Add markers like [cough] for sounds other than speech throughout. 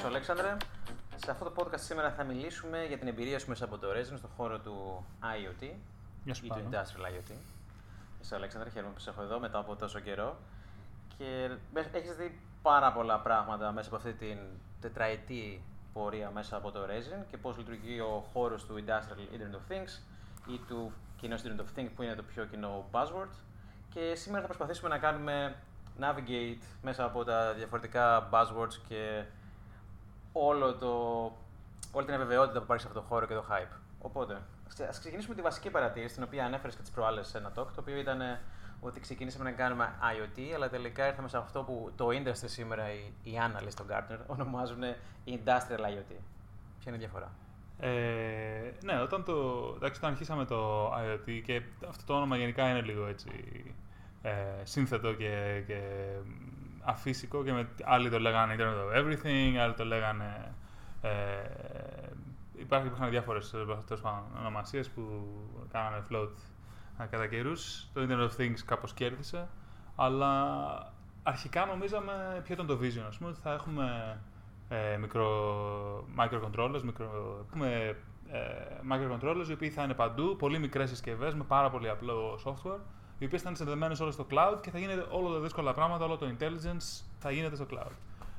σου, Αλέξανδρε. Σε αυτό το podcast σήμερα θα μιλήσουμε για την εμπειρία σου μέσα από το Resin στον χώρο του IoT Γεια σου, ή του Πάνο. Industrial IoT. Είσαι ο Αλέξανδρε, χαίρομαι που σε έχω εδώ μετά από τόσο καιρό. Και έχεις δει πάρα πολλά πράγματα μέσα από αυτή την τετραετή πορεία μέσα από το Resin και πώς λειτουργεί ο χώρος του Industrial Internet of Things ή του κοινού Internet of Things που είναι το πιο κοινό buzzword. Και σήμερα θα προσπαθήσουμε να κάνουμε navigate μέσα από τα διαφορετικά buzzwords και όλο το, όλη την αβεβαιότητα που υπάρχει σε αυτό το χώρο και το hype. Οπότε, ας ξεκινήσουμε τη βασική παρατήρηση, την οποία ανέφερες και τις προάλλες σε ένα talk, το οποίο ήταν ε, ότι ξεκινήσαμε να κάνουμε IoT, αλλά τελικά ήρθαμε σε αυτό που το industry σήμερα, οι, οι analysts των Gartner, [laughs] ονομάζουν industrial IoT. Ποια είναι η διαφορά; Ε, ναι, όταν, το, εντάξει, όταν αρχίσαμε το IoT και αυτό το όνομα γενικά είναι λίγο έτσι ε, σύνθετο και, και αφύσικο και με, άλλοι το λέγανε Internet of Everything, άλλοι το λέγανε... Ε, υπάρχει, υπήρχαν διάφορες τέλος πάντων, ονομασίες που κάνανε float ε, κατά καιρούς. Το Internet of Things κάπως κέρδισε, αλλά αρχικά νομίζαμε ποιο ήταν το vision, ας πούμε, ότι θα έχουμε ε, μικρο, microcontrollers, μικρο, πούμε, ε, microcontrollers οι οποίοι θα είναι παντού, πολύ μικρές συσκευές με πάρα πολύ απλό software, οι οποίες θα είναι συνδεδεμένες όλες στο cloud και θα γίνεται όλα τα δύσκολα πράγματα, όλο το intelligence θα γίνεται στο cloud.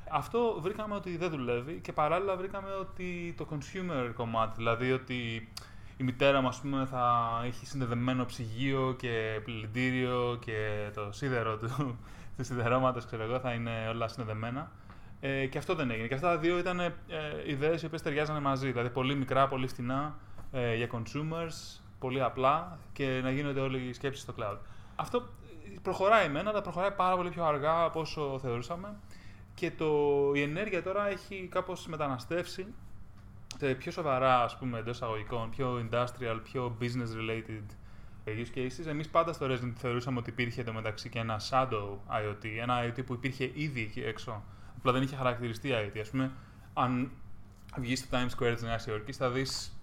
Αυτό βρήκαμε ότι δεν δουλεύει και παράλληλα βρήκαμε ότι το consumer κομμάτι, δηλαδή ότι η μητέρα μου ας πούμε, θα έχει συνδεδεμένο ψυγείο και πλυντήριο και το σίδερο του, [laughs] του σιδερώματος, ξέρω εγώ, θα είναι όλα συνδεδεμένα. Ε, και αυτό δεν έγινε. Και αυτά τα δύο ήταν ε, ιδέες οι οποίες ταιριάζανε μαζί. Δηλαδή πολύ μικρά, πολύ φθηνά ε, για consumers, πολύ απλά και να γίνονται όλε οι σκέψεις στο cloud. Αυτό προχωράει μένα, αλλά προχωράει πάρα πολύ πιο αργά από όσο θεωρούσαμε. Και το, η ενέργεια τώρα έχει κάπως μεταναστεύσει σε πιο σοβαρά, ας πούμε, εντός εισαγωγικών, πιο industrial, πιο business related use cases. Εμείς πάντα στο Resident θεωρούσαμε ότι υπήρχε το μεταξύ και ένα shadow IoT, ένα IoT που υπήρχε ήδη εκεί έξω απλά δεν είχε χαρακτηριστεί IoT. Ας πούμε, αν βγεις στο Times Square της Νέας Υόρκης, θα δεις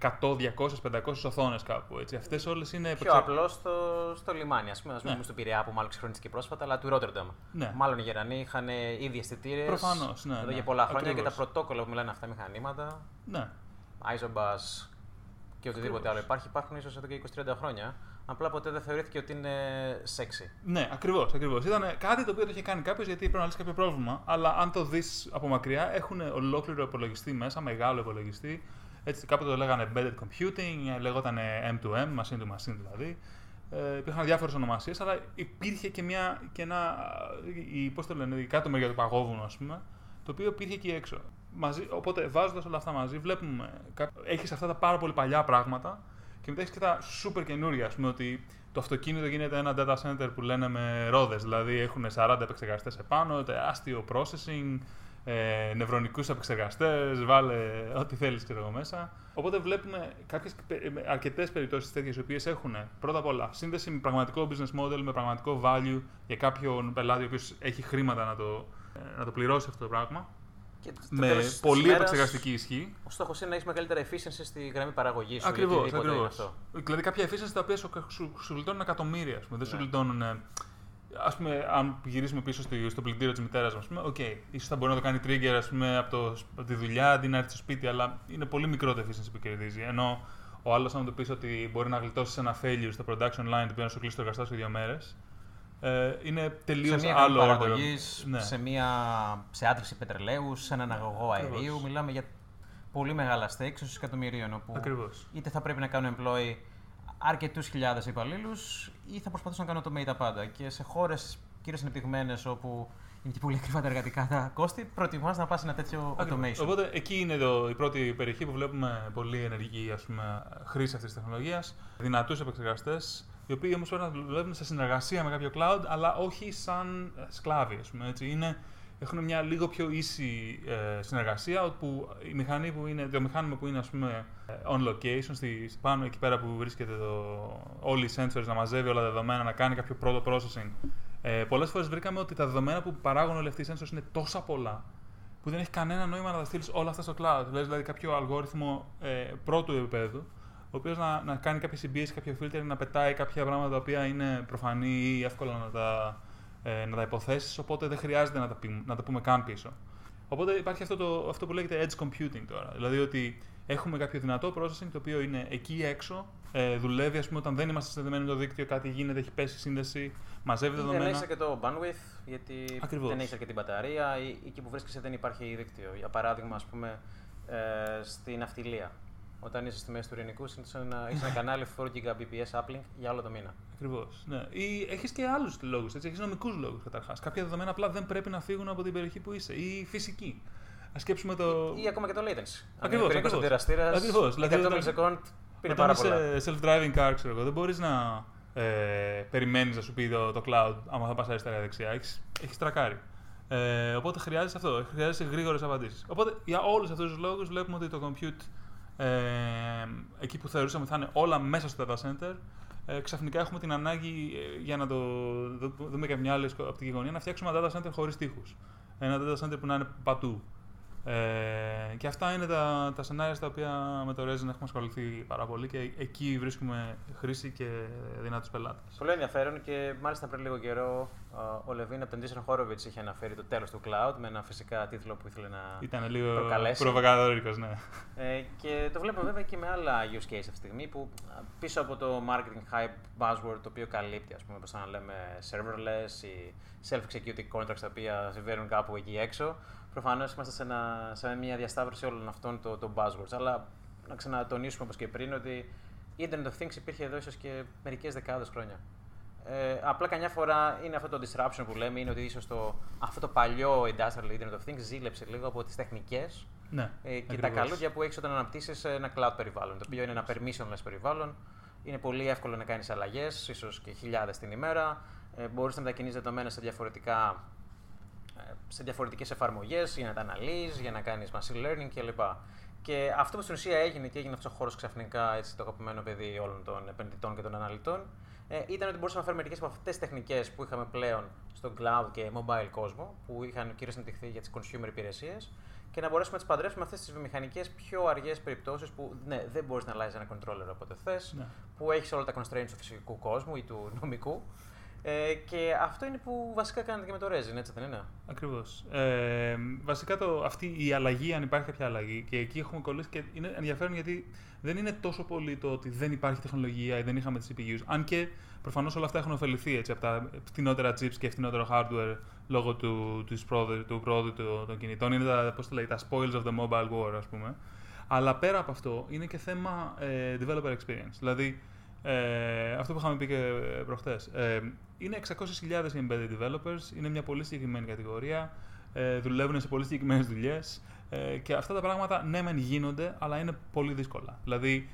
100, 200, 500 οθόνες κάπου. Έτσι. Αυτές όλες είναι. Πιο απλό στο, στο λιμάνι, ας πούμε. Α πούμε ναι. στον Πειραιά που μάλλον ξεχρονίστηκε πρόσφατα, αλλά του Ρότερνταμ. Ναι. Μάλλον οι Γερανοί είχαν ήδη αισθητήρες. Προφανώς. Ναι, εδώ ναι. για πολλά χρόνια Ακριβώς. και τα πρωτόκολλα που μιλάνε αυτά μηχανήματα. Ναι. Isobus και οτιδήποτε άλλο υπάρχει, υπάρχουν ίσως εδώ και 20-30 χρόνια. Απλά ποτέ δεν θεωρήθηκε ότι είναι sexy. Ναι, ακριβώς. Ακριβώς. Ήταν κάτι το οποίο το είχε κάνει κάποιος γιατί πρέπει να λύσει κάποιο πρόβλημα. Αλλά αν το δεις από μακριά, έχουν ολόκληρο υπολογιστή μέσα, μεγάλο υπολογιστή. Έτσι, κάποτε το λέγανε embedded computing, λεγόταν M2M, machine to machine δηλαδή. Ε, υπήρχαν διάφορες ονομασίες, αλλά υπήρχε και, μια, και ένα. Η, πώς το λένε, η κάτω μεριά του παγόβουνου, ας πούμε, το οποίο υπήρχε εκεί έξω. Μαζί, οπότε βάζοντας όλα αυτά μαζί, βλέπουμε. Έχεις αυτά τα πάρα πολύ παλιά πράγματα και μετά έχεις και τα super καινούργια. Α πούμε ότι το αυτοκίνητο γίνεται ένα data center που λένε με ρόδες. Δηλαδή έχουν 40 επεξεργαστές επάνω, τεράστιο processing, ε, νευρονικούς επεξεργαστές, βάλε ό,τι θέλεις ξέρω εγώ μέσα. Οπότε βλέπουμε κάποιες, αρκετές περιπτώσεις τέτοιες οι οποίες έχουν πρώτα απ' όλα σύνδεση με πραγματικό business model, με πραγματικό value για κάποιον πελάτη ο οποίος έχει χρήματα να το, να το πληρώσει αυτό το πράγμα. Και με τέλος πολύ της ημέρας, επεξεργαστική ισχύ. Ο στόχος είναι να έχεις μεγαλύτερα efficiency στη γραμμή παραγωγής σου. Ακριβώς. ή οτιδήποτε είναι αυτό. Δηλαδή κάποια efficiency τα οποία σου, σου, σου γλιτώνουν εκατομμύρια. Ας πούμε. Δεν σου Ναι. γλιτώνουν. Ας πούμε, αν γυρίσουμε πίσω στο, στο πλυντήριο της μητέρας μας, πούμε, οκ, ίσως θα μπορεί να το κάνει trigger ας πούμε, από, το, από τη δουλειά αντί να έρθει στο σπίτι, αλλά είναι πολύ μικρό το efficiency που κερδίζει. Ενώ ο άλλος, αν του πεις ότι μπορεί να γλιτώσεις ένα failure στο production line, το οποίο να σου κλείσει το εργοστάσιο δύο μέρες, ε, είναι τελείως σε μια γραμμή άλλο order. παραγωγής, Ναι. σε, μια, σε άντληση πετρελαίου, σε έναν αγωγό Ακριβώς. αερίου. Μιλάμε για πολύ μεγάλα stakes, ίσως εκατομμυρίων. Όπου Ακριβώς. είτε θα πρέπει να κάνουν employ αρκετούς χιλιάδες υπαλλήλους ή θα προσπαθήσουν να κάνουν automate τα πάντα. Και σε χώρες κυρίως ανεπτυγμένες όπου είναι και πολύ ακριβά τα εργατικά τα κόστη, προτιμάς να πας σε ένα τέτοιο Ακριβώς. automation. Οπότε εκεί είναι το, η πρώτη περιοχή που βλέπουμε πολύ ενεργή ας πούμε, χρήση αυτής της τεχνολογίας. Δυνατούς επεξεργαστές, οι οποίοι όμως πρέπει να δουλεύουν σε συνεργασία με κάποιο cloud, αλλά όχι σαν σκλάβοι. Ας πούμε, έτσι. Είναι, έχουν μια λίγο πιο ίση ε, συνεργασία, όπου η μηχανή που είναι, το μηχάνημα που είναι ας πούμε, ε, on location, στη, πάνω εκεί πέρα που βρίσκεται το, όλοι οι sensors, να μαζεύει όλα τα δεδομένα, να κάνει κάποιο πρώτο processing. Ε, Πολλές φορές βρήκαμε ότι τα δεδομένα που παράγουν όλοι αυτοί οι sensors είναι τόσα πολλά, που δεν έχει κανένα νόημα να τα στείλεις όλα αυτά στο cloud. Λες, δηλαδή κάποιο αλγόριθμο ε, πρώτου επίπεδου, ο οποίος να, να κάνει κάποια συμπίεση, κάποιο filter, να πετάει κάποια πράγματα τα οποία είναι προφανή ή εύκολα να τα, ε, να τα υποθέσεις, οπότε δεν χρειάζεται να τα, πει- να τα πούμε καν πίσω. Οπότε υπάρχει αυτό, το, αυτό που λέγεται edge computing τώρα. Δηλαδή ότι έχουμε κάποιο δυνατό processing το οποίο είναι εκεί έξω, ε, δουλεύει ας πούμε, όταν δεν είμαστε συνδεδεμένοι με το δίκτυο, κάτι γίνεται, έχει πέσει η σύνδεση, μαζεύει δεδομένα. Δεν έχει και το bandwidth, γιατί Ακριβώς. δεν έχει αρκετή μπαταρία ή εκεί που βρίσκεσαι δεν υπάρχει δίκτυο. Για παράδειγμα, ας πούμε, ε, στην αυτιλία. Όταν είσαι στη μέση του ειρηνικού, συνήθως έχει ένα κανάλι 4 Gbps uplink για όλο το μήνα. Ακριβώς. Ναι. Ή έχεις και άλλους λόγους. Έχεις νομικούς λόγους καταρχάς. Κάποια δεδομένα απλά δεν πρέπει να φύγουν από την περιοχή που είσαι. Ή φυσική. Α σκέψουμε το. Ή, ή ακόμα και το latency. Ακριβώς. Αν αντιδραστήρα. Ακριβώς. Δηλαδή, 100 millisecond πήρε πάρα πολλά. είσαι self-driving car, ξέρω εγώ, δεν μπορείς να ε, περιμένεις να σου πει το, το cloud άμα θα πας αριστερά-δεξιά. Έχει τρακάρει. Ε, οπότε χρειάζεσαι αυτό. Χρειάζεσαι γρήγορες απαντήσεις. Οπότε για όλους αυτούς τους λόγους βλέπουμε ότι το compute ε, εκεί που θεωρούσαμε ότι θα είναι όλα μέσα στο data center, ε, ξαφνικά έχουμε την ανάγκη ε, για να το δούμε και μια άλλη οπτική γωνία να φτιάξουμε ένα data center χωρίς τείχου. Ένα data center που να είναι πατού. Ε, και αυτά είναι τα, τα σενάρια στα οποία με το Resin έχουμε ασχοληθεί πάρα πολύ και εκεί βρίσκουμε χρήση και δυνατού πελάτες. Πολύ ενδιαφέρον και μάλιστα πριν λίγο καιρό ο Λεβίν από τον Τίσσερ Χόροβιτ είχε αναφέρει το τέλος του cloud με ένα φυσικά τίτλο που ήθελε να Ήταν λίγο προκαλέσει. προβοκαδόρικος, ναι. Ε, και το βλέπουμε βέβαια και με άλλα use case αυτή τη στιγμή που πίσω από το marketing hype buzzword το οποίο καλύπτει, ας πούμε, όπως να λέμε serverless ή self-executing contracts τα οποία συμβαίνουν κάπου εκεί έξω. Προφανώς είμαστε σε, ένα, σε μια διασταύρωση όλων αυτών των το buzzwords. Αλλά να ξανατονίσουμε όπως και πριν ότι η Internet of Things υπήρχε εδώ ίσως και μερικές δεκάδες χρόνια. Ε, απλά καμιά φορά είναι αυτό το disruption που λέμε, είναι ότι ίσως αυτό το παλιό industrial Internet of Things ζήλεψε λίγο από τις τεχνικές ναι, ε, και τα καλούδια που έχεις όταν αναπτύσσεις ένα cloud περιβάλλον, το οποίο είναι ένα permissionless περιβάλλον. Είναι πολύ εύκολο να κάνεις αλλαγές, ίσως και χιλιάδες την ημέρα. Ε, Μπορείς να μετακινείς δεδομένα σε διαφορετικά σε διαφορετικές εφαρμογές για να τα αναλύεις, για να κάνεις machine learning κλπ. Και αυτό που στην ουσία έγινε και έγινε αυτός ο χώρος ξαφνικά έτσι, το αγαπημένο παιδί όλων των επενδυτών και των αναλυτών, ε, ήταν ότι μπορούσαμε να φέρουμε μερικές από αυτές τις τεχνικές που είχαμε πλέον στο cloud και mobile κόσμο, που είχαν κυρίως αναπτυχθεί για τις consumer υπηρεσίες, και να μπορέσουμε να τις παντρέψουμε αυτές τις βιομηχανικές πιο αργές περιπτώσεις που ναι, δεν μπορείς να αλλάζεις ένα controller όποτε θες, ναι. που έχεις όλα τα constraints του φυσικού κόσμου ή του νομικού, ε, και αυτό είναι που βασικά κάνετε και με το Resin, έτσι δεν είναι; Ακριβώς. Ε, βασικά το, αυτή η αλλαγή, αν υπάρχει κάποια αλλαγή, και εκεί έχουμε κολλήσει και είναι ενδιαφέρον γιατί δεν είναι τόσο πολύ το ότι δεν υπάρχει τεχνολογία ή δεν είχαμε τις CPUs. Αν και προφανώς όλα αυτά έχουν ωφεληθεί έτσι, από τα φθηνότερα chips και φθηνότερο hardware λόγω του, του, πρόοδου, του πρόοδου των κινητών. Είναι τα, πώς το λέει, τα spoils of the mobile war, ας πούμε. Αλλά πέρα από αυτό είναι και θέμα ε, developer experience. Δηλαδή, ε, αυτό που είχαμε πει και προχτές. Ε, είναι 600.000 οι embedded developers, είναι μια πολύ συγκεκριμένη κατηγορία, ε, δουλεύουν σε πολύ συγκεκριμένες δουλειές ε, και αυτά τα πράγματα ναι, μεν γίνονται, αλλά είναι πολύ δύσκολα. Δηλαδή,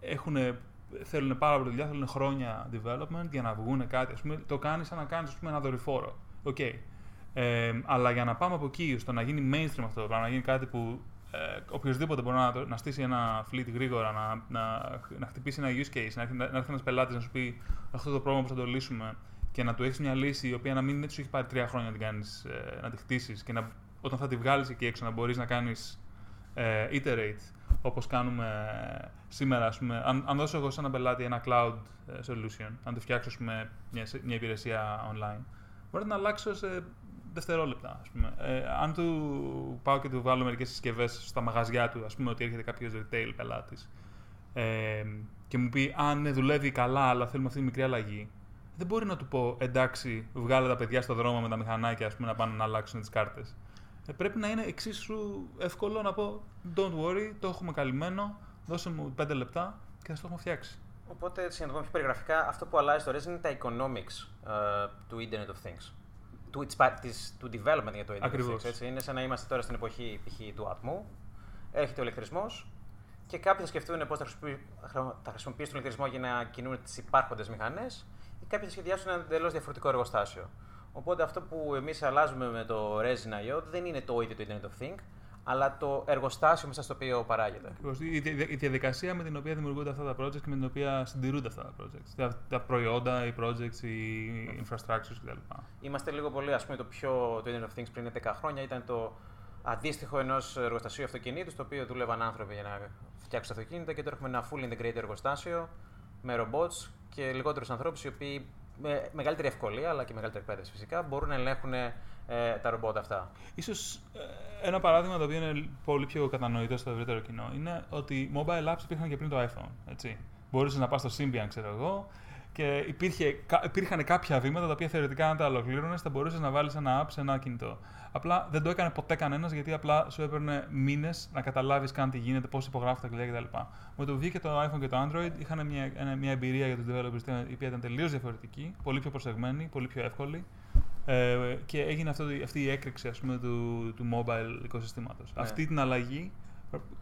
έχουν, θέλουν πάρα πολύ δουλειά, θέλουν χρόνια development για να βγουν κάτι. Ας πούμε, το κάνεις σαν να κάνεις ένα δορυφόρο. Okay. Ε, αλλά για να πάμε από εκεί, στο να γίνει mainstream αυτό το πράγμα, να γίνει κάτι που ε, οποιοδήποτε μπορεί να, να στήσει ένα fleet γρήγορα, να, να, να χτυπήσει ένα use case, να έρθει, να έρθει ένας πελάτης να σου πει αυτό το πρόβλημα που θα το λύσουμε και να του έχεις μια λύση η οποία να μην σου έχει πάρει τρία χρόνια να την, κάνεις, ε, να τη χτίσεις και να, όταν θα τη βγάλεις εκεί έξω να μπορείς να κάνεις ε, iterate όπως κάνουμε σήμερα. Ας πούμε, αν, αν δώσω εγώ σε ένα πελάτη ένα cloud ε, solution, αν του φτιάξω πούμε, μια, μια υπηρεσία online, μπορεί να αλλάξω σε δευτερόλεπτα. Ας πούμε. Ε, αν του πάω και του βάλω μερικές συσκευές στα μαγαζιά του, ας πούμε ότι έρχεται κάποιος retail πελάτης ε, και μου πει αν ναι, δουλεύει καλά, αλλά θέλουμε αυτή τη μικρή αλλαγή, δεν μπορεί να του πω εντάξει, βγάλε τα παιδιά στο δρόμο με τα μηχανάκια ας πούμε, να πάνε να αλλάξουν τις κάρτες. Ε, πρέπει να είναι εξίσου εύκολο να πω Don't worry, το έχουμε καλυμμένο, δώσε μου πέντε λεπτά και θα το έχουμε φτιάξει. Οπότε, έτσι, να το πούμε πιο περιγραφικά, αυτό που αλλάζει τώρα είναι τα economics uh, του Internet of Things του, της, του development για το Internet. Έτσι. Είναι σαν να είμαστε τώρα στην εποχή π.χ. του ατμού, έρχεται ο ηλεκτρισμός και κάποιοι θα σκεφτούν πώς θα, θα χρησιμοποιήσουν τον ηλεκτρισμό για να κινούν τις υπάρχοντες μηχανές ή κάποιοι θα σχεδιάσουν ένα εντελώς διαφορετικό εργοστάσιο. Οπότε αυτό που εμείς αλλάζουμε με το Resin.io δεν είναι το ίδιο το Internet of Things, αλλά το εργοστάσιο μέσα στο οποίο παράγεται. Η διαδικασία με την οποία δημιουργούνται αυτά τα projects και με την οποία συντηρούνται αυτά τα projects. Τα, προϊόντα, οι projects, οι infrastructures κτλ. Είμαστε λίγο πολύ, ας πούμε, το πιο. Το Internet of Things πριν 10 χρόνια ήταν το αντίστοιχο ενός εργοστασίου αυτοκινήτου, στο οποίο δούλευαν άνθρωποι για να φτιάξουν αυτοκίνητα και τώρα έχουμε ένα full integrated εργοστάσιο με robots και λιγότερους ανθρώπους οι οποίοι με μεγαλύτερη ευκολία αλλά και μεγαλύτερη εκπαίδευση φυσικά μπορούν να ελέγχουν ε, τα ρομπότ αυτά. Ίσως ε, ένα παράδειγμα το οποίο είναι πολύ πιο κατανοητό στο ευρύτερο κοινό είναι ότι mobile apps υπήρχαν και πριν το iPhone. Έτσι. Μπορούσες να πας στο Symbian, ξέρω εγώ, και υπήρχε, υπήρχαν κάποια βήματα τα οποία θεωρητικά αν τα ολοκλήρωνες θα μπορούσες να βάλεις ένα app σε ένα κινητό. Απλά δεν το έκανε ποτέ κανένας γιατί απλά σου έπαιρνε μήνες να καταλάβεις καν τι γίνεται, πώς υπογράφει τα κλειδιά κτλ. Με το βγήκε το iPhone και το Android είχαν μια, μια εμπειρία για τους developers η οποία ήταν τελείως διαφορετική, πολύ πιο προσεγμένη, πολύ πιο εύκολη. Ε, και έγινε αυτό, αυτή η έκρηξη ας πούμε, του, του mobile οικοσυστήματος. Ναι. Αυτή την αλλαγή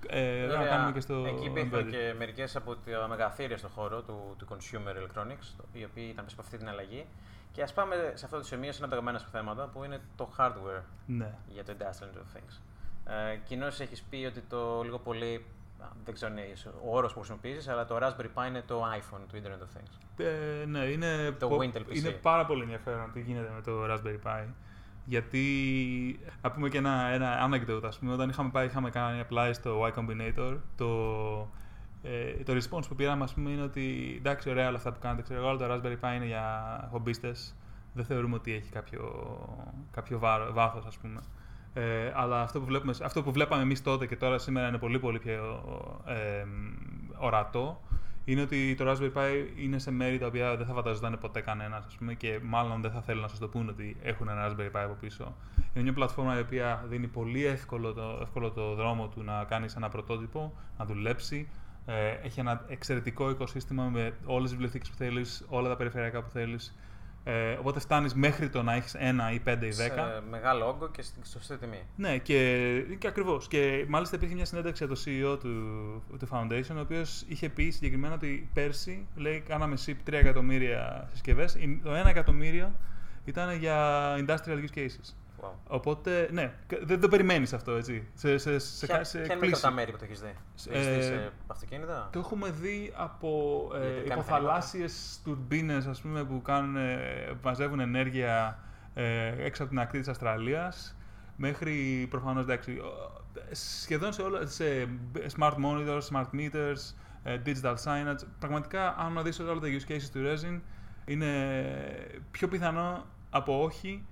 ε, Βέβαια, να κάνουμε και στο Εκεί υπήρχαν και μερικές από τα μεγαθύρια στον χώρο του, του consumer electronics, οι οποίοι ήταν πίσω από αυτή την αλλαγή. Και ας πάμε σε αυτό το σημείο σε ένα από τα αγαπημένα θέματα που είναι το hardware ναι. για το Industrial of Things. Ε, Κοινώς έχεις πει ότι το λίγο πολύ. Δεν ξέρω ο όρος που χρησιμοποιήσεις, αλλά το Raspberry Pi είναι το iPhone του Internet of Things. Ε, ναι, είναι, το πο... Wintel PC. είναι πάρα πολύ ενδιαφέρον τι γίνεται με το Raspberry Pi. Γιατί, να πούμε και ένα, ένα anecdote, ας πούμε, όταν είχαμε πάει, είχαμε κάνει apply στο Y Combinator, το, ε, το response που πήραμε, ας πούμε, είναι ότι εντάξει, ωραία όλα αυτά που κάνετε, ξέρω εγώ, το Raspberry Pi είναι για χομπίστες, δεν θεωρούμε ότι έχει κάποιο, κάποιο βάθος, ας πούμε. Ε, αλλά αυτό που, βλέπουμε, αυτό που βλέπαμε εμείς τότε και τώρα σήμερα είναι πολύ πολύ πιο ε, ορατό είναι ότι το Raspberry Pi είναι σε μέρη τα οποία δεν θα φανταζόταν ποτέ κανένας και μάλλον δεν θα θέλει να σας το πούνε ότι έχουν ένα Raspberry Pi από πίσω. Είναι μια πλατφόρμα η οποία δίνει πολύ εύκολο το, εύκολο το δρόμο του να κάνεις ένα πρωτότυπο, να δουλέψει. Ε, έχει ένα εξαιρετικό οικοσύστημα με όλες τις βιβλιοθήκες που θέλεις, όλα τα περιφερειακά που θέλεις. Ε, οπότε φτάνεις μέχρι το να έχεις ένα ή πέντε ή δέκα. Σε μεγάλο όγκο και στην σωστή τιμή. Ναι, και, και ακριβώς. Και μάλιστα υπήρχε μια συνέντευξη από το CEO του, του Foundation, ο οποίος είχε πει συγκεκριμένα ότι πέρσι λέει, κάναμε SIP 3 εκατομμύρια συσκευές. Το 1 εκατομμύριο ήταν για industrial use cases. Οπότε, ναι, δεν το περιμένεις αυτό, έτσι. Σε, σε, σε, Ποια, σε ποια είναι τα μέρη που το έχεις δει, ε, δει σε αυτοκίνητα; Το έχουμε δει από ε, υποθαλάσσιες τουρμπίνες, ας πούμε, που κάνουν, μαζεύουν ενέργεια ε, έξω από την ακτή της Αυστραλίας. Μέχρι προφανώς εντάξει, σχεδόν σε, όλα, σε smart monitors, smart meters, ε, digital signage. Πραγματικά, αν δεις όλα τα use cases του Resin, είναι πιο πιθανό από όχι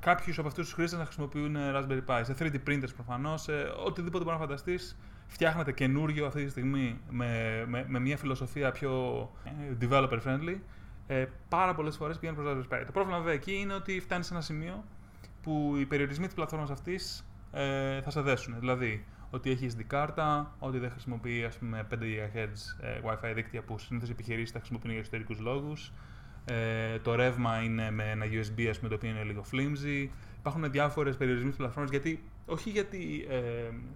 κάποιους από αυτούς τους χρήστες να χρησιμοποιούν Raspberry Pi. Σε 3D printers προφανώς, σε οτιδήποτε μπορείς να φανταστείς. Φτιάχνετε καινούριο αυτή τη στιγμή με, με, με μια φιλοσοφία πιο ε, developer friendly. Ε, πάρα πολλές φορές πηγαίνουν προς Raspberry Pi. Το πρόβλημα βέβαια εκεί είναι ότι φτάνει σε ένα σημείο που οι περιορισμοί της πλατφόρμας αυτής ε, θα σε δέσουν. Δηλαδή, ότι έχεις SD κάρτα, ότι δεν χρησιμοποιεί ας πούμε, 5 GHz ε, WiFi δίκτυα που συνήθως οι επιχειρήσεις τα χρησιμοποιούν για εσωτερικούς λόγους. Ε, το ρεύμα είναι με ένα USB, ας πούμε, το οποίο είναι λίγο flimsy. Υπάρχουν διάφορες περιορισμοί στις πλατφόρμες γιατί, όχι γιατί ε,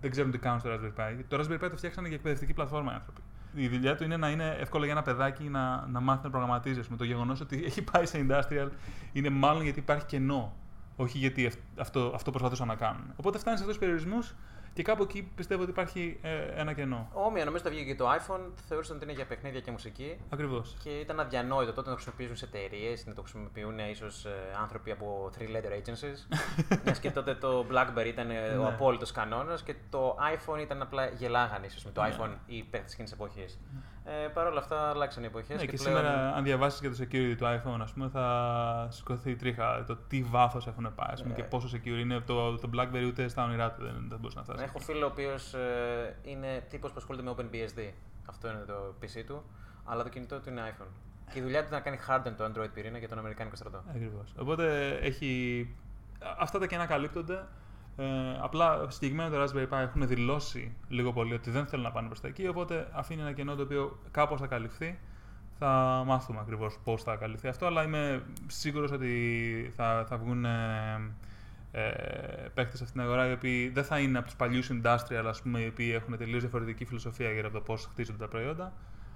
δεν ξέρουν τι κάνουν στο Raspberry Pi. Το Raspberry Pi το φτιάξανε για εκπαιδευτική πλατφόρμα οι άνθρωποι. Η δουλειά του είναι να είναι εύκολο για ένα παιδάκι να, να μάθει να προγραμματίζει. Το γεγονός ότι έχει πάει σε industrial είναι μάλλον γιατί υπάρχει κενό. Όχι γιατί αυτό, αυτό προσπαθούσαν να κάνουν. Οπότε φτάνει σε αυτούς τους περιορισμούς και κάπου εκεί πιστεύω ότι υπάρχει ε, ένα κενό. Όμοια, νομίζω ότι βγήκε και το iPhone, θεωρούσαν ότι είναι για παιχνίδια και μουσική. Ακριβώς. Και ήταν αδιανόητο τότε να το χρησιμοποιήσουν σε εταιρείες, να το χρησιμοποιούν ίσως ε, άνθρωποι από three letter agencies. [laughs] Μιας και τότε το Blackberry ήταν ε, ο ναι. απόλυτος κανόνας και το iPhone ήταν απλά γελάγανε ίσως με το ναι. iPhone ή παίχτε εκείνης εποχής. Ε, Παρ' όλα αυτά αλλάξαν οι εποχές. Ναι, και, και πλέον... σήμερα, αν διαβάσεις για το security του iPhone, ας πούμε, θα σηκωθεί τρίχα το τι βάθος έχουν πάει πούμε, και ναι. πόσο secure είναι. Το, το Blackberry ούτε στα όνειρά του δεν, δεν μπορούσε να φτάσει. Έχω φίλο ο οποίος ε, είναι τύπος που ασχολείται με OpenBSD. Αυτό είναι το PC του. Αλλά το κινητό του είναι iPhone. Και η δουλειά του είναι να κάνει harden το Android πυρήνα για τον Αμερικάνικο στρατό. Ακριβώς. Οπότε έχει. Αυτά τα κενά καλύπτονται. Ε, απλά συγκεκριμένα το Raspberry Pi έχουν δηλώσει λίγο πολύ ότι δεν θέλουν να πάνε προς τα εκεί, οπότε αφήνει ένα κενό το οποίο κάπως θα καλυφθεί. Θα μάθουμε ακριβώς πώς θα καλυφθεί αυτό, αλλά είμαι σίγουρος ότι θα, θα βγουν ε, ε, παίκτες σε αυτήν την αγορά οι οποίοι δεν θα είναι από τους παλιούς industrial, ας πούμε, οι οποίοι έχουν τελείως διαφορετική φιλοσοφία για το πώς χτίζονται τα προϊόντα,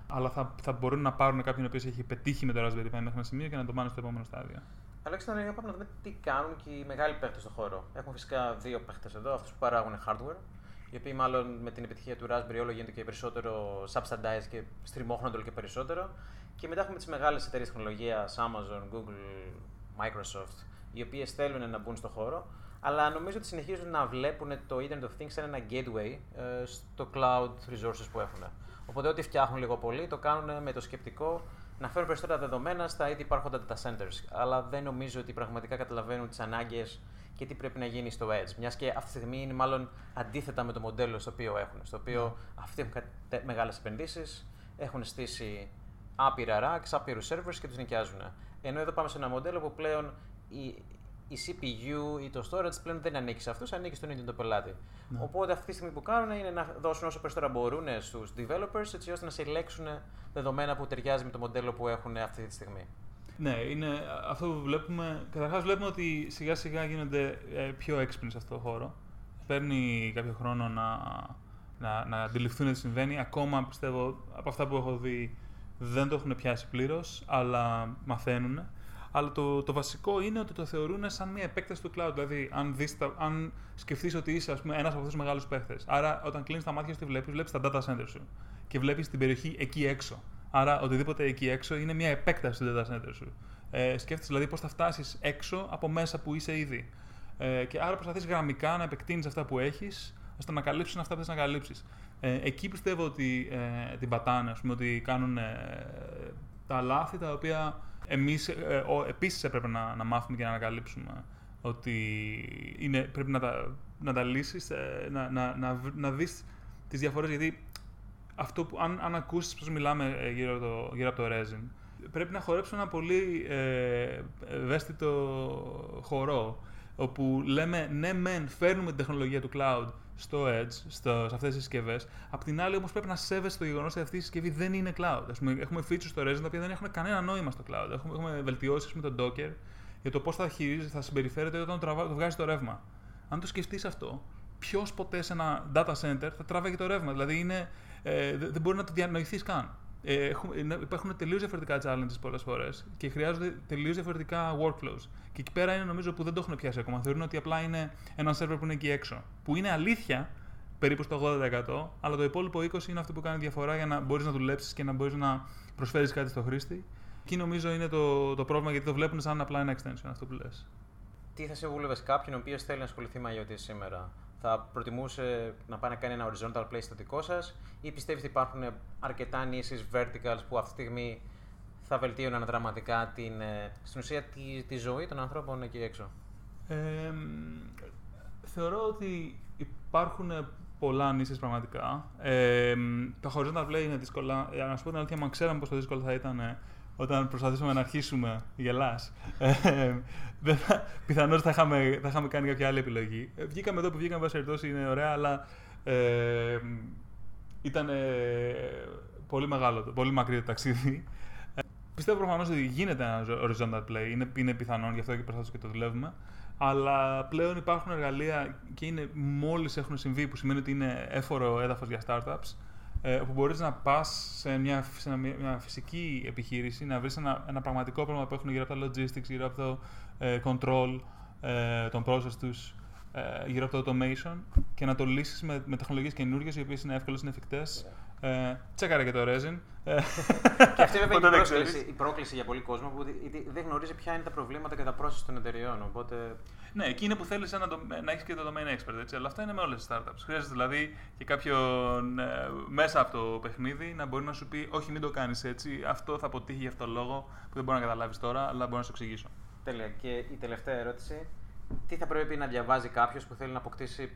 αλλά θα, θα μπορούν να πάρουν κάποιον ο οποίος έχει πετύχει με το Raspberry Pi μέχρι ένα σημείο και να το πάνε στο επόμενο στάδιο. Αλέξανδρα, για πάμε να δούμε τι κάνουν και οι μεγάλοι παίχτε στον χώρο. Έχουμε φυσικά δύο παίχτε εδώ, αυτούς που παράγουν hardware, οι οποίοι μάλλον με την επιτυχία του Raspberry όλο γίνεται και περισσότερο subsidized και στριμώχνονται όλο και περισσότερο. Και μετά έχουμε τις μεγάλες εταιρείες τεχνολογίας, Amazon, Google, Microsoft, οι οποίες θέλουν να μπουν στον χώρο, αλλά νομίζω ότι συνεχίζουν να βλέπουν το Internet of Things σαν ένα gateway ε, στο cloud resources που έχουν. Οπότε ό,τι φτιάχνουν λίγο πολύ το κάνουν με το σκεπτικό να φέρουν περισσότερα δεδομένα στα ήδη υπάρχοντα data centers. Αλλά δεν νομίζω ότι πραγματικά καταλαβαίνουν τις ανάγκες και τι πρέπει να γίνει στο Edge. Μιας και αυτή τη στιγμή είναι μάλλον αντίθετα με το μοντέλο στο οποίο έχουν. Στο οποίο yeah. αυτοί έχουν μεγάλες επενδύσεις, έχουν στήσει άπειρα racks, άπειρους servers και τους νοικιάζουν. Ενώ εδώ πάμε σε ένα μοντέλο που πλέον η, η CPU ή το storage πλέον δεν ανήκει σε αυτούς, ανήκει στον ίδιο τον πελάτη. Ναι. Οπότε αυτή τη στιγμή που κάνουν είναι να δώσουν όσο περισσότερα μπορούν στους developers έτσι ώστε να συλλέξουν δεδομένα που ταιριάζει με το μοντέλο που έχουν αυτή τη στιγμή. Ναι, είναι αυτό που βλέπουμε. Καταρχάς, βλέπουμε ότι σιγά σιγά γίνονται ε, πιο έξυπνοι σε αυτό το χώρο. Παίρνει κάποιο χρόνο να, να, να αντιληφθούν τι συμβαίνει. Ακόμα πιστεύω από αυτά που έχω δει δεν το έχουν πιάσει πλήρως, αλλά μαθαίνουν. Αλλά το, το βασικό είναι ότι το θεωρούν σαν μια επέκταση του cloud. Δηλαδή, αν, αν σκεφτείς ότι είσαι ένας από αυτούς τους μεγάλους παίχτες. Άρα, όταν κλείνεις τα μάτια σου, τι βλέπεις, βλέπεις τα data center σου. Και βλέπεις την περιοχή εκεί έξω. Άρα, οτιδήποτε εκεί έξω είναι μια επέκταση του data center σου. Ε, σκέφτεσαι δηλαδή πώς θα φτάσεις έξω από μέσα που είσαι ήδη. Ε, και άρα προσπαθείς γραμμικά να επεκτείνεις αυτά που έχεις, ώστε να καλύψει αυτά που θες να καλύψεις. Ε, εκεί πιστεύω ότι ε, την πατάνε, ας πούμε, ότι κάνουν ε, τα λάθη τα οποία εμείς ε, επίσης έπρεπε να, να μάθουμε και να ανακαλύψουμε. Ότι είναι, πρέπει να τα, να τα λύσεις, ε, να, να, να, να δεις τις διαφορές, γιατί αυτό που, αν, αν ακούσεις πώς μιλάμε ε, γύρω, το, γύρω από το resin, πρέπει να χορέψουμε ένα πολύ ε, ευαίσθητο χορό, όπου λέμε ναι μεν φέρνουμε την τεχνολογία του cloud στο Edge, στο, σε αυτές τις συσκευές. Απ' την άλλη, όμως, πρέπει να σέβεσαι το γεγονός ότι αυτή η συσκευή δεν είναι cloud. Ας πούμε, έχουμε features στο Resident τα οποία δεν έχουν κανένα νόημα στο cloud. Έχουμε, έχουμε βελτιώσεις με τον Docker για το πώς θα, θα συμπεριφέρεται όταν το, το βγάζει το ρεύμα. Αν το σκεφτείς αυτό, ποιος ποτέ σε ένα data center θα τράβαγε το ρεύμα. Δηλαδή, είναι, ε, δεν μπορεί να το διανοηθείς καν. Ε, υπάρχουν τελείως διαφορετικά challenges πολλές φορές και χρειάζονται τελείως διαφορετικά workflows. Και εκεί πέρα είναι νομίζω που δεν το έχουν πιάσει ακόμα. Θεωρούν ότι απλά είναι ένα server που είναι εκεί έξω. Που είναι αλήθεια περίπου στο 80%, αλλά το υπόλοιπο 20% είναι αυτό που κάνει διαφορά για να μπορείς να δουλέψεις και να μπορείς να προσφέρεις κάτι στο χρήστη. Εκεί νομίζω είναι το, το πρόβλημα γιατί το βλέπουν σαν απλά ένα extension αυτό που λες. Τι θα σε βούλευες κάποιον ο οποίος θέλει να ασχοληθεί με IoT σήμερα, θα προτιμούσε να πάει να κάνει ένα horizontal play στο δικό σας ή πιστεύεις ότι υπάρχουν αρκετά νήσεις verticals που αυτή τη στιγμή θα βελτίωναν δραματικά την, ε, στην ουσία τη, τη ζωή των ανθρώπων εκεί έξω; Ε, θεωρώ ότι υπάρχουν πολλά νήσεις πραγματικά. Ε, το horizontal play είναι δύσκολα. Για να σου πω την αλήθεια, αν ξέραμε πόσο δύσκολο θα ήταν όταν προσπαθήσουμε να αρχίσουμε γελάς, ε, πιθανώς θα είχαμε, θα είχαμε κάνει κάποια άλλη επιλογή. Ε, βγήκαμε εδώ που βγήκαμε, βάση περιπτώσει, είναι ωραία, αλλά ε, ήταν πολύ μεγάλο, πολύ μακρύ το ταξίδι. Ε, πιστεύω προφανώς ότι γίνεται ένα horizontal play, είναι, είναι πιθανόν, γι' αυτό και προσπαθούμε και το δουλεύουμε. Αλλά πλέον υπάρχουν εργαλεία και είναι μόλις έχουν συμβεί, που σημαίνει ότι είναι έφορο έδαφος για startups ε, όπου μπορείς να πας σε μια, σε μια, φυσική επιχείρηση, να βρεις ένα, ένα πραγματικό πρόβλημα που έχουν γύρω από τα logistics, γύρω από το ε, control ε, των process τους, ε, γύρω από το automation και να το λύσεις με, με τεχνολογίες καινούργιες, οι οποίες είναι εύκολες, είναι εφικτές ε, τσέκαρε και το Resin. Ε, και αυτή βέβαια [laughs] είναι η πρόκληση, η πρόκληση για πολλοί κόσμο που δεν γνωρίζει ποια είναι τα προβλήματα και τα process των εταιριών. Οπότε... Ναι, εκεί είναι που θέλεις να, να έχεις και το domain expert. Έτσι, αλλά αυτά είναι με όλες τις startups. Χρειάζεται δηλαδή και κάποιον ε, μέσα από το παιχνίδι να μπορεί να σου πει: Όχι, μην το κάνεις έτσι. Αυτό θα αποτύχει για αυτόν τον λόγο που δεν μπορεί να καταλάβεις τώρα, αλλά μπορώ να σου εξηγήσω. Τέλεια. Και η τελευταία ερώτηση. Τι θα πρέπει να διαβάζει κάποιος που θέλει να αποκτήσει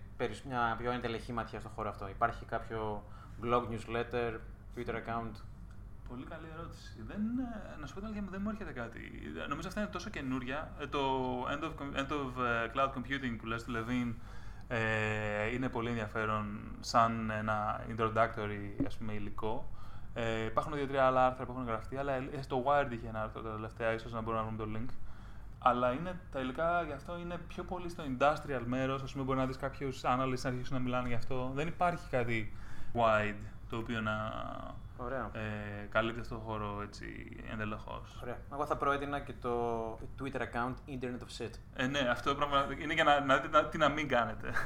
μια πιο εντελεχή ματιά στον χώρο αυτό, Υπάρχει κάποιο blog, newsletter, Twitter account; Πολύ καλή ερώτηση. Δεν, ε, να σου πω την αλήθεια, δεν μου έρχεται κάτι. Νομίζω αυτά είναι τόσο καινούρια. Ε, το End of, end of ε, Cloud Computing που λες του Levine ε, είναι πολύ ενδιαφέρον σαν ένα introductory ας πούμε, υλικό. Ε, υπάρχουν δύο-τρία άλλα άρθρα που έχουν γραφτεί, αλλά στο Wired είχε ένα άρθρο τα τελευταία, ίσως να μπορούμε να βρούμε το link. Αλλά είναι, τα υλικά γι' αυτό είναι πιο πολύ στο industrial μέρος. Α πούμε, μπορεί να δεις κάποιους analysts να αρχίσουν να μιλάνε γι' αυτό. Δεν υπάρχει κάτι wide, το οποίο να Ωραία. Ε, καλύπτει αυτό το χώρο έτσι εντελεχώς. Ωραία. Εγώ θα προέδινα και το Twitter account Internet of Shit. Ε, ναι, αυτό πράγμα είναι για να, να δείτε τι να μην κάνετε. [laughs]